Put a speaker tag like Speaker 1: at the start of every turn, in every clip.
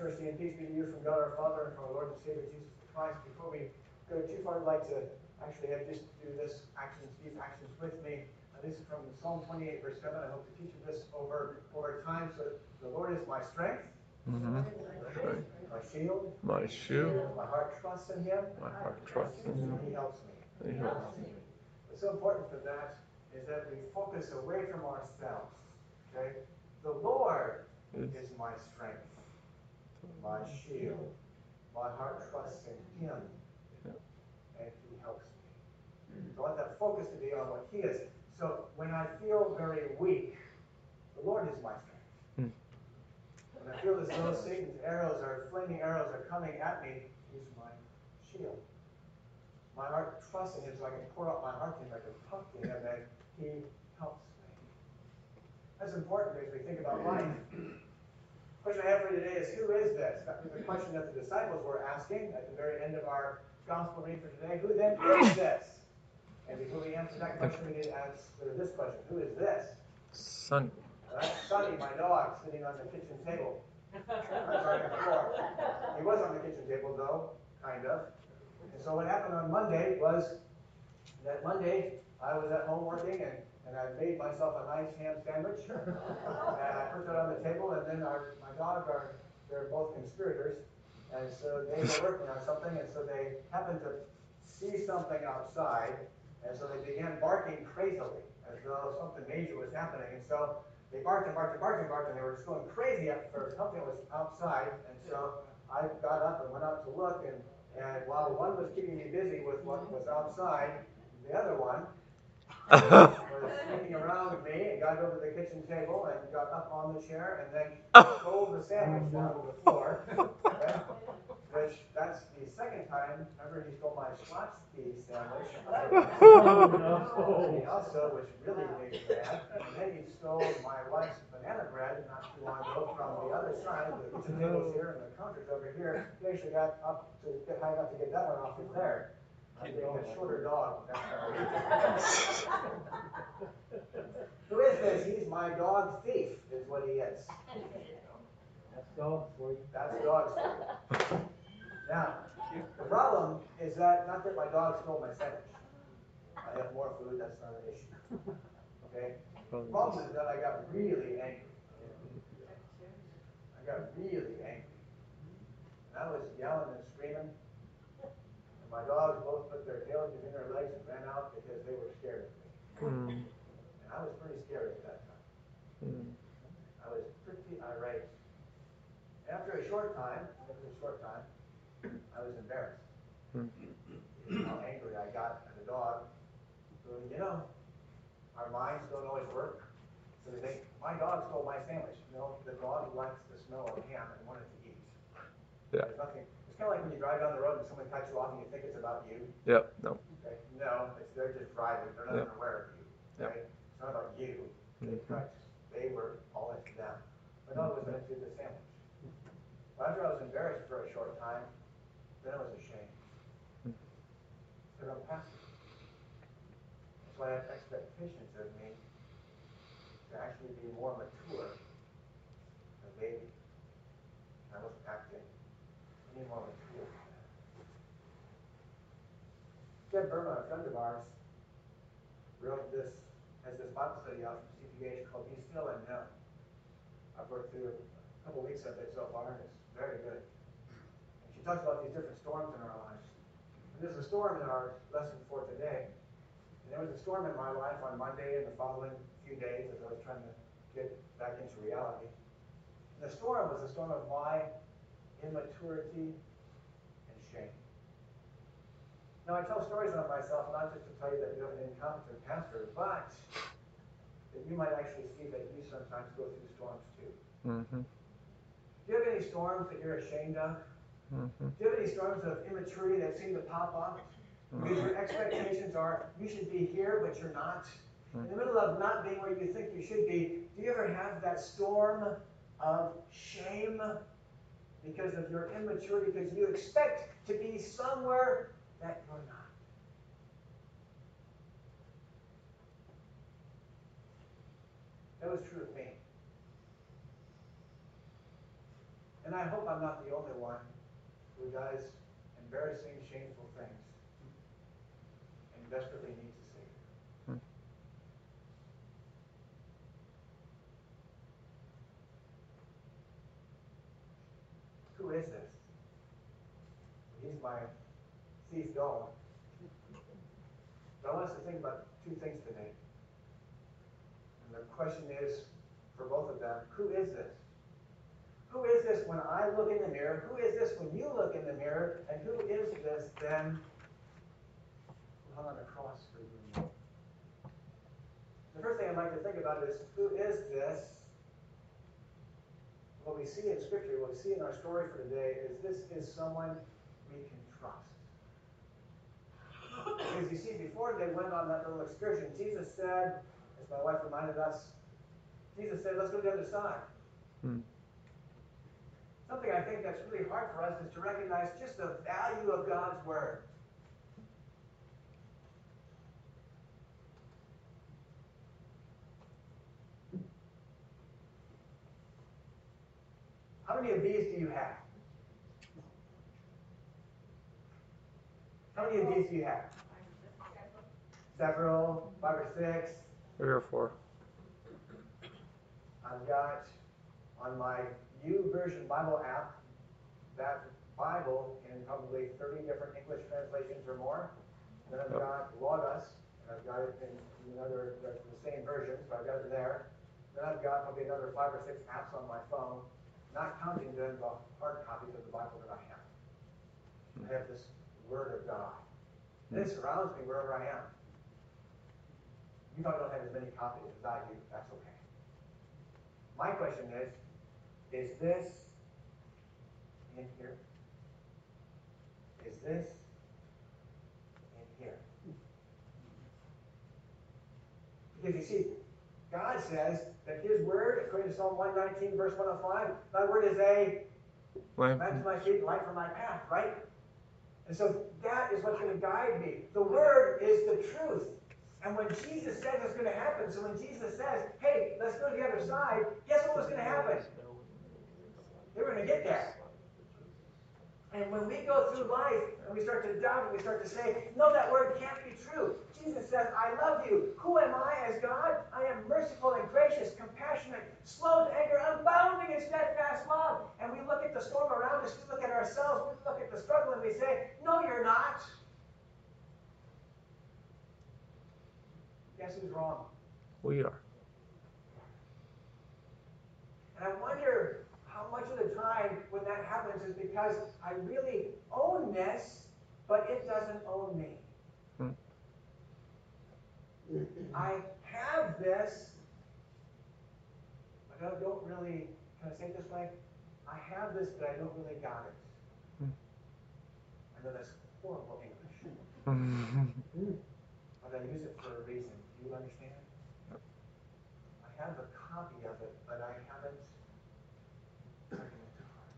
Speaker 1: mercy, and peace be to you from God our Father and from our Lord and Savior Jesus Christ. Before we go too far, I'd like to actually have just do this actions, these actions with me. Uh, this is from Psalm 28, verse 7. I hope to teach you this over over time. So the Lord is my strength,
Speaker 2: Mm-hmm.
Speaker 1: my shield,
Speaker 2: My shield,
Speaker 1: my heart trusts in Him,
Speaker 2: my heart trusts in you.
Speaker 1: He helps me.
Speaker 2: He helps me.
Speaker 1: What's so important for that is that we focus away from ourselves. Okay? The Lord
Speaker 2: is
Speaker 1: my strength, my shield. My heart trusts in Him, and He helps me. Mm. So I want that focus to be on what He is. So when I feel very weak, the Lord is my strength. Hmm. When I feel as though Satan's arrows are flaming arrows are coming at me, He's my shield. My heart trusts in Him, so I can pour out my heart to Him, I can talk to Him, and He helps me. That's important as we think about life. The question I have for you today is who is this? That was the question that the disciples were asking at the very end of our gospel reading for today. Who then is this? And before we answer that question, we need to answer this question. Who is this?
Speaker 2: Son.
Speaker 1: Uh, That's Sonny, my dog, sitting on the kitchen table. Sorry, the floor. He was on the kitchen table though, kind of. And so what happened on Monday was that Monday I was at home working and, and I made myself a nice ham sandwich. and I put that on the table and then our, my dog are, they're both conspirators. And so they were working on something and so they happened to see something outside. And so they began barking crazily as though something major was happening. And so they barked and barked and barked and barked, and they were just going crazy up for something was outside. And so I got up and went out to look, and, and while one was keeping me busy with what mm-hmm. was outside, the other one sneaking around me and got over the kitchen table and got up on the chair and then rolled the sandwich down to the floor. Okay? Which that's the second time. Remember, he stole my Schlotzsky sandwich. He also, which really made me mad, and then he stole my wife's banana bread not too long ago from the other side. The kitchen table's here and the counter's over here. He actually got up to get high enough to get that one off of there. I'm being a shorter dog. Who is this? He's my dog thief, is what he is.
Speaker 3: That's dog for you.
Speaker 1: That's dog thief. Now, the problem is that not that my dog stole my sandwich. I have more food, that's not an issue. Okay? The problem is that I got really angry. I got really angry. And I was yelling and screaming. And my dogs both put their tails between their legs and ran out because they were scared of me.
Speaker 2: Mm,
Speaker 1: And I was pretty scared at that time.
Speaker 2: mm,
Speaker 1: I was pretty irate. After a short time, after a short time, I was embarrassed.
Speaker 2: mm.
Speaker 1: How angry I got at the dog. So, you know, our minds don't always work. So they think, my dog stole my sandwich. No, the dog likes the smell of ham and wanted to eat.
Speaker 2: Yeah.
Speaker 1: There's nothing. It's kind of like when you drive down the road and someone cuts you off and you think it's about you.
Speaker 2: Yep. No.
Speaker 1: Okay? No, it's, they're just driving. They're not
Speaker 2: Yeah.
Speaker 1: aware of you.
Speaker 2: Yeah.
Speaker 1: Okay? It's not about you. They
Speaker 2: Mhm.
Speaker 1: cut. They were all into them. My dog was into the sandwich. After I was embarrassed for a short time, then I was ashamed. Because I'm pastor. Have expectations of me to actually be more mature a baby. I wasn't acting any more mature. Deb Burma, a friend of ours, wrote this, has this Bible study out from CPH called Be Still and Know. I've worked through a couple weeks of it so far, and it's very good. And she talks about these different storms in our lives. And there's a storm in our lesson for today. There was a storm in my life on Monday and the following few days as I was trying to get back into reality. The storm was a storm of my immaturity and shame. Now, I tell stories of myself not just to tell you that you have an incompetent pastor, but that you might actually see that you sometimes go through storms too.
Speaker 2: Mm-hmm.
Speaker 1: Do you have any storms that you're ashamed of?
Speaker 2: Mm-hmm.
Speaker 1: Do you have any storms of immaturity that seem to pop up? Because your expectations are you should be here, but you're not. In the middle of not being where you think you should be, do you ever have that storm of shame because of your immaturity? Because you expect to be somewhere that you're not. That was true of me. And I hope I'm not the only one who does embarrassing, shameful desperately needs a Savior.
Speaker 2: Hmm.
Speaker 1: Who is this? He's my thief dog. But I want us to think about two things today. And the question is, for both of them, who is this? Who is this when I look in the mirror? Who is this when you look in the mirror? And who is this then who hung on the cross for you and me? The first thing I'd like to think about is who is this? What we see in Scripture, what we see in our story for today, is this is someone we can trust. Because you see, before they went on that little excursion, Jesus said, as my wife reminded us, Jesus said, let's go to the other side.
Speaker 2: Hmm.
Speaker 1: Something I think that's really hard for us is to recognize just the value of God's Word. How many of these do you have? How many of these do you have? Several, five or six.
Speaker 2: Three or four.
Speaker 1: I've got on my YouVersion Bible app that Bible in probably 30 different English translations or more. Then I've got Logos, and I've got it in another, the the same version, so I've got it there. Then I've got probably another five or six apps on my phone, not counting then the hard copies of the Bible that I have. I have this Word of God. And it surrounds me wherever I am. You probably don't have as many copies as I do, that's okay. My question is, is this in here? Is this in here? Because you see, God says Psalm 119, verse 105, thy word is a
Speaker 2: lamp
Speaker 1: to my feet, light for my path, right? And so that is what's going to guide me. The word is the truth. And when Jesus says it's going to happen, so when Jesus says, hey, let's go to the other side, guess what was going to happen? They were going to get there. And when we go through life and we start to doubt and we start to say, no, that word can't be true. Jesus says, I love you. Who am I as God? I am merciful and gracious, compassionate, slow to anger, abounding in steadfast love. And we look at the storm around us, we look at ourselves, we look at the struggle, and we say, no, you're not. Guess who's wrong?
Speaker 2: We are.
Speaker 1: And I wonder how much of the time when that happens is because I really own this, but it doesn't own me.
Speaker 2: Hmm.
Speaker 1: I have this, but I don't really, can I say it this way? I have this, but I don't really got it. Know that's horrible English,
Speaker 2: Mhm.
Speaker 1: but I use it for a reason. Do you understand? I have a copy of it, but I haven't taken it to heart.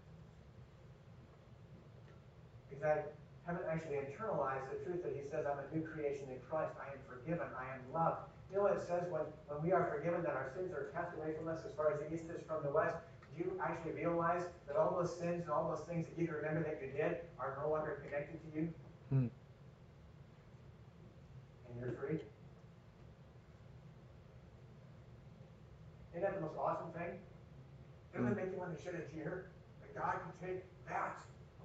Speaker 1: Because I haven't actually internalized the truth that he says, I'm a new creation in Christ. I am forgiven. I am loved. You know what it says when, when we are forgiven that our sins are cast away from us as far as the east is from the west? Do you actually realize that all those sins and all those things that you can remember that you did are no longer connected to you?
Speaker 2: Hmm.
Speaker 1: And you're free? Isn't that the most awesome thing? Doesn't it make you want to shed a tear? That God can take that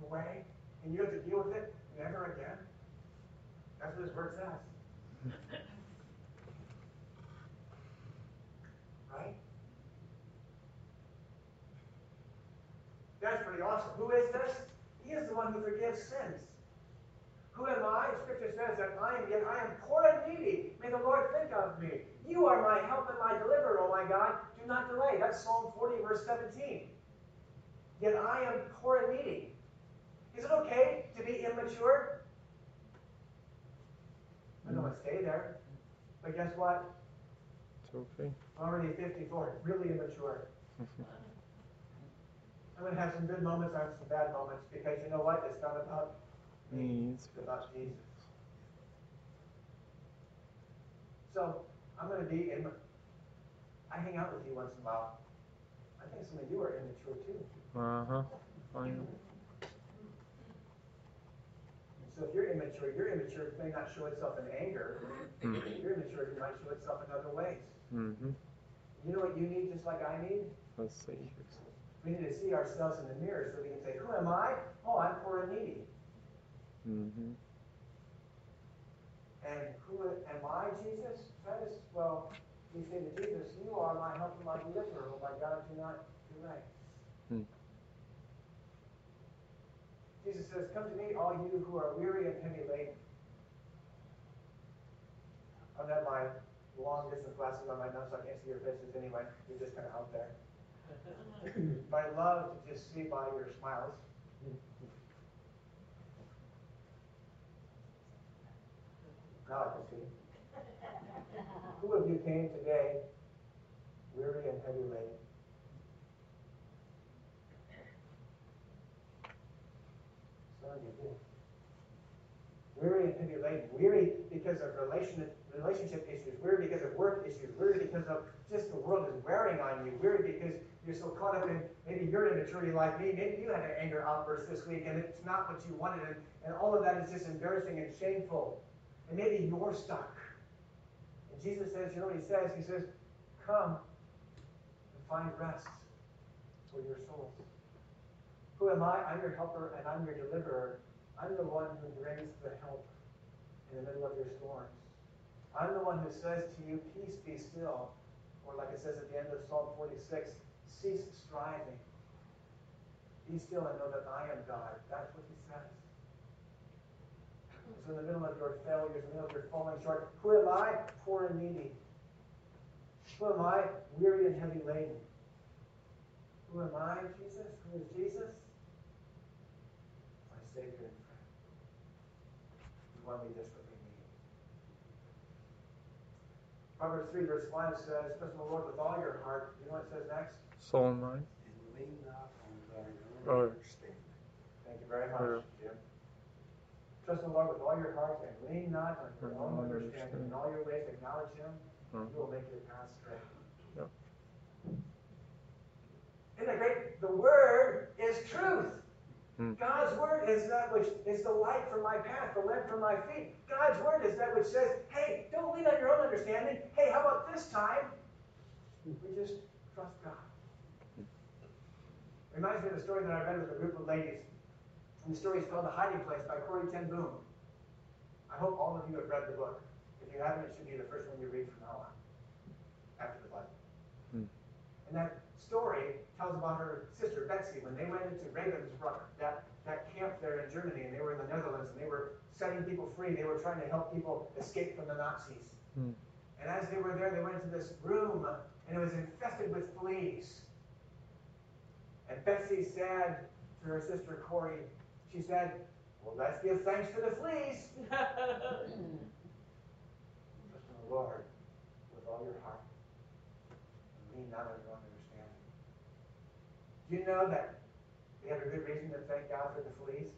Speaker 1: away and you have to deal with it never again? That's what his word says. Right? Pretty awesome. Who is this? He is the one who forgives sins. Who am I? Scripture says that I am yet I am poor and needy. May the Lord think of me. You are my help and my deliverer, O my God. Do not delay. That's Psalm 40, verse 17. Yet I am poor and needy. Is it okay to be immature? I don't want to stay there. But guess what?
Speaker 2: It's okay.
Speaker 1: I'm already 54, really immature. I'm going to have some good moments and some bad moments because you know what? It's not about me, it's about Jesus. So I'm going to be in. I hang out with you once in a while. I think some of you are immature too.
Speaker 2: Uh huh.
Speaker 1: And so if you're immature, your immature may not show itself in anger.
Speaker 2: Mm.
Speaker 1: Your immaturity might show itself in other ways.
Speaker 2: Mm-hmm.
Speaker 1: You know what you need just like I need?
Speaker 2: Let's see.
Speaker 1: We need to see ourselves in the mirror so we can say, Who am I? Oh, I'm poor and needy.
Speaker 2: Mm-hmm.
Speaker 1: And who am I, Jesus? Says, well, we say to Jesus, You are my helper, my deliverer. Oh my God, do not delay.
Speaker 2: Hmm.
Speaker 1: Jesus says, Come to me, all you who are weary and heavy laden. I don't have my long distance glasses on my nose, so I can't see your faces anyway. You're just kind of out there. I love to just see by your smiles. Now I can see. Who of you came today weary and heavy laden? Some of you did. Weary and heavy laden. Weary because of relation, relationship issues. Weary because of work issues. Weary because of just the world is wearing on you. Weary because you're so caught up in maybe your immaturity like me. Maybe you had an anger outburst this week and it's not what you wanted. And, and all of that is just embarrassing and shameful. And maybe you're stuck. And Jesus says, you know what he says? He says, Come and find rest for your souls. Who am I? I'm your helper and I'm your deliverer. I'm the one who brings the help in the middle of your storms. I'm the one who says to you, Peace be still. Or like it says at the end of Psalm 46, cease striving. Be still and know that I am God. That's what he says. So in the middle of your failures, in the middle of your falling short, who am I? Poor and needy. Who am I? Weary and heavy laden. Who am I, Jesus? Who is Jesus? My Savior and friend. The one we need. Proverbs 3, verse 5 says, Trust the Lord with all your heart. You know what it says next?
Speaker 2: Soul mind.
Speaker 4: And lean not on thine
Speaker 2: Oh.
Speaker 4: own understanding.
Speaker 1: Thank you very much, Jim. Trust in the Lord with all your heart and lean not on your
Speaker 2: Mhm,
Speaker 1: own understanding.
Speaker 2: understand.
Speaker 1: In all your ways acknowledge him,
Speaker 2: Mhm.
Speaker 1: he will make your path straight.
Speaker 2: Yep.
Speaker 1: Isn't that great? The word is truth.
Speaker 2: Mm.
Speaker 1: God's word is that which is the light for my path, the lamp for my feet. God's word is that which says, hey, don't lean on your own understanding. Hey, how about this time? We just trust God. It reminds me of the story that I read with a group of ladies. And the story is called The Hiding Place by Corrie Ten Boom. I hope all of you have read the book. If you haven't, it should be the first one you read from now on, after the Bible.
Speaker 2: Hmm.
Speaker 1: And that story tells about her sister Betsie when they went into Ravensbrück, that, that camp there in Germany, and they were in the Netherlands, and they were setting people free. They were trying to help people escape from the Nazis.
Speaker 2: Hmm.
Speaker 1: And as they were there, they went into this room, and it was infested with fleas. And Betsie said to her sister Corrie, she said, Well, let's give thanks to the fleas. Trust in the Lord with all your heart. And lean not on your own understanding. Do you know that we have a good reason to thank God for the fleas?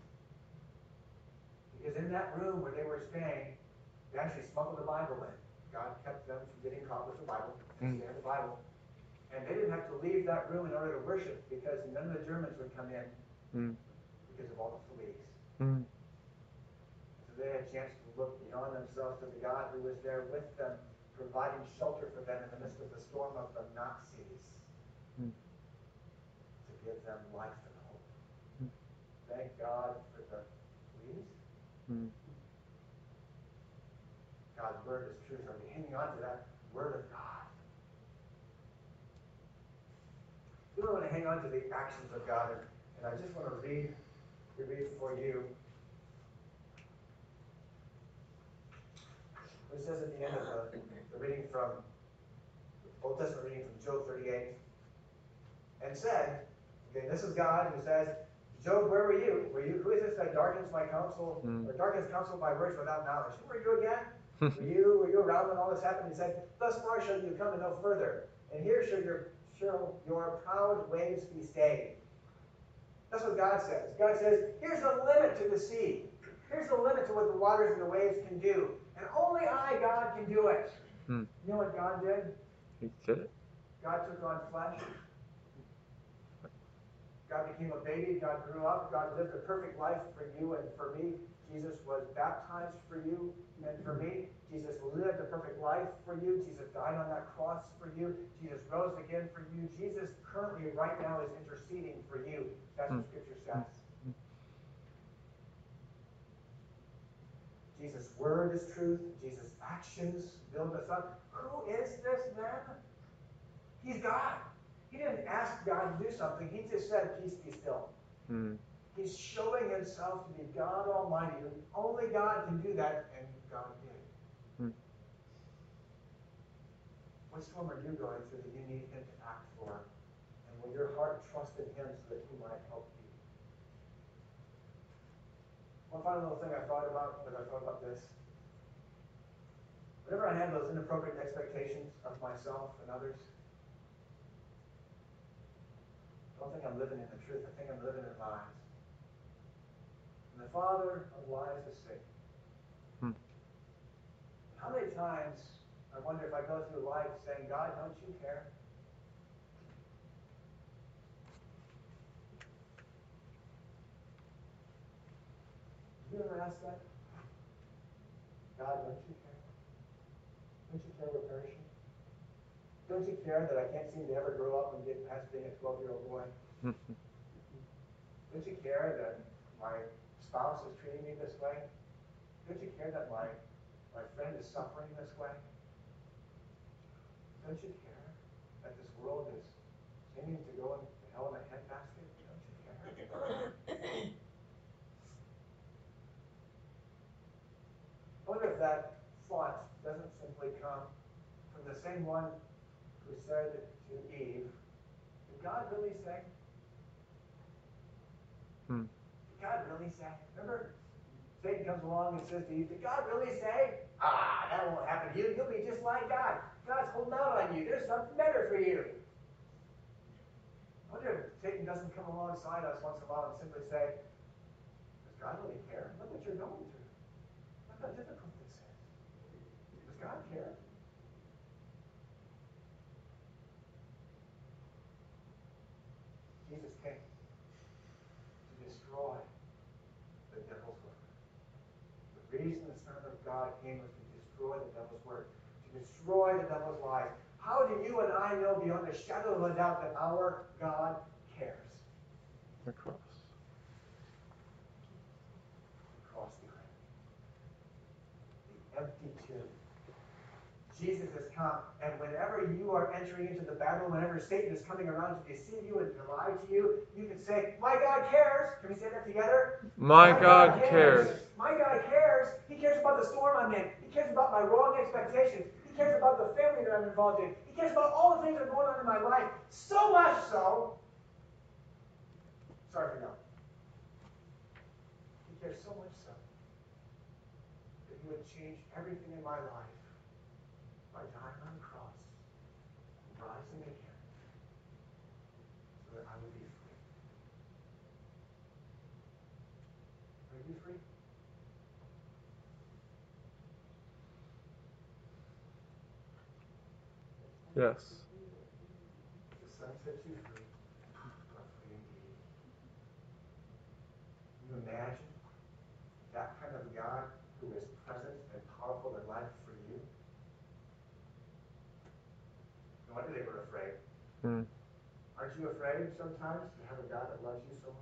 Speaker 1: Because in that room where they were staying, they actually smuggled the Bible in. God kept them from getting caught with the Bible.
Speaker 2: Mm.
Speaker 1: They had the Bible. And they didn't have to leave that room in order to worship because none of the Germans would come in
Speaker 2: Mm.
Speaker 1: because of all the fleas.
Speaker 2: Mm.
Speaker 1: So they had a chance to look beyond themselves to the God who was there with them, providing shelter for them in the midst of the storm of the Nazis
Speaker 2: Hmm.
Speaker 1: to give them life and hope.
Speaker 2: Hmm.
Speaker 1: Thank God for the fleas.
Speaker 2: Mm.
Speaker 1: God's word is truth. Are we hanging on to that word of God? We want to hang on to the actions of God, and, I just want to read, read for you It says at the end of the, the reading from, Old Testament reading from Job 38, and said, okay, this is God who says, Job, where were you? Were you, who is this that darkens my counsel,
Speaker 2: Hmm.
Speaker 1: or darkens counsel by words without knowledge? Who were you again? were you, were you around when all this happened? He said, thus far shall you come and no further, and here shall your, shall your proud waves be stayed. That's what God says. God says, here's the limit to the sea. Here's the limit to what the waters and the waves can do. And only I, God, can do it.
Speaker 2: Hmm.
Speaker 1: You know what God did?
Speaker 2: He did it?
Speaker 1: God took on flesh. God became a baby, God grew up, God lived a perfect life for you and for me. Jesus was baptized for you and for me. Jesus lived a perfect life for you. Jesus died on that cross for you. Jesus rose again for you. Jesus currently, right now, is interceding for you. That's what hmm. Scripture says. Jesus' word is truth. Jesus' actions build us up. Who is this man? He's God. He didn't ask God to do something. He just said, Peace be still.
Speaker 2: Mm.
Speaker 1: He's showing himself to be God Almighty. Only God can do that, and God did.
Speaker 2: Hmm.
Speaker 1: What storm are you going through that you need Him to act for? And will your heart trust in Him so that He might help you? One final little thing I thought about when I thought about this. Whenever I have those inappropriate expectations of myself and others, I don't think I'm living in the truth. I think I'm living in lies. And the father of lies is Satan.
Speaker 2: Hmm.
Speaker 1: How many times I wonder if I go through life saying, God, don't you care? You ever ask that? God, don't you care? Don't you care we're perishing? Don't you care that I can't seem to ever grow up and get past being a 12 year old boy? Don't you care that my spouse is treating me this way? Don't you care that my, my friend is suffering this way? Don't you care that this world is seeming to go into hell in a handbasket? Don't you care? I wonder if that thought doesn't simply come from the same one who said to Eve, Did God really say?
Speaker 2: Hmm.
Speaker 1: Did God really say? Remember? Satan comes along and says to Eve, Did God really say? Ah, that won't happen to you. You'll be just like God. God's holding out on you. There's something better for you. I wonder if Satan doesn't come alongside us once in a while and simply say, Does God really care? Look what you're going through. Look how difficult this is. Does God care? Jesus came to destroy the devil's work. The reason the Son of God came was to destroy the devil's work, to destroy the devil's lies. How do you and I know beyond a shadow of a doubt that our God cares?
Speaker 2: The cross.
Speaker 1: The cross behind it. The empty tomb. Jesus has come, and whenever you are entering into the battle, whenever Satan is coming around to deceive you and to lie to you, you can say, My God cares. Can we say that together?
Speaker 2: My God cares.
Speaker 1: My God cares. He cares about the storm I'm in. He cares about my wrong expectations. He cares about the family that I'm involved in. He cares about all the things that are going on in my life. So much so. Sorry for no. He cares so much so that he would change everything in my life by dying on the cross and rising again so that I would be free. Are you free?
Speaker 2: Yes.
Speaker 1: The Son sets you free. You are free indeed. Can you imagine that kind of God who is present and powerful in life for you? No wonder they were afraid.
Speaker 2: Hmm.
Speaker 1: Aren't you afraid sometimes to have a God that loves you so much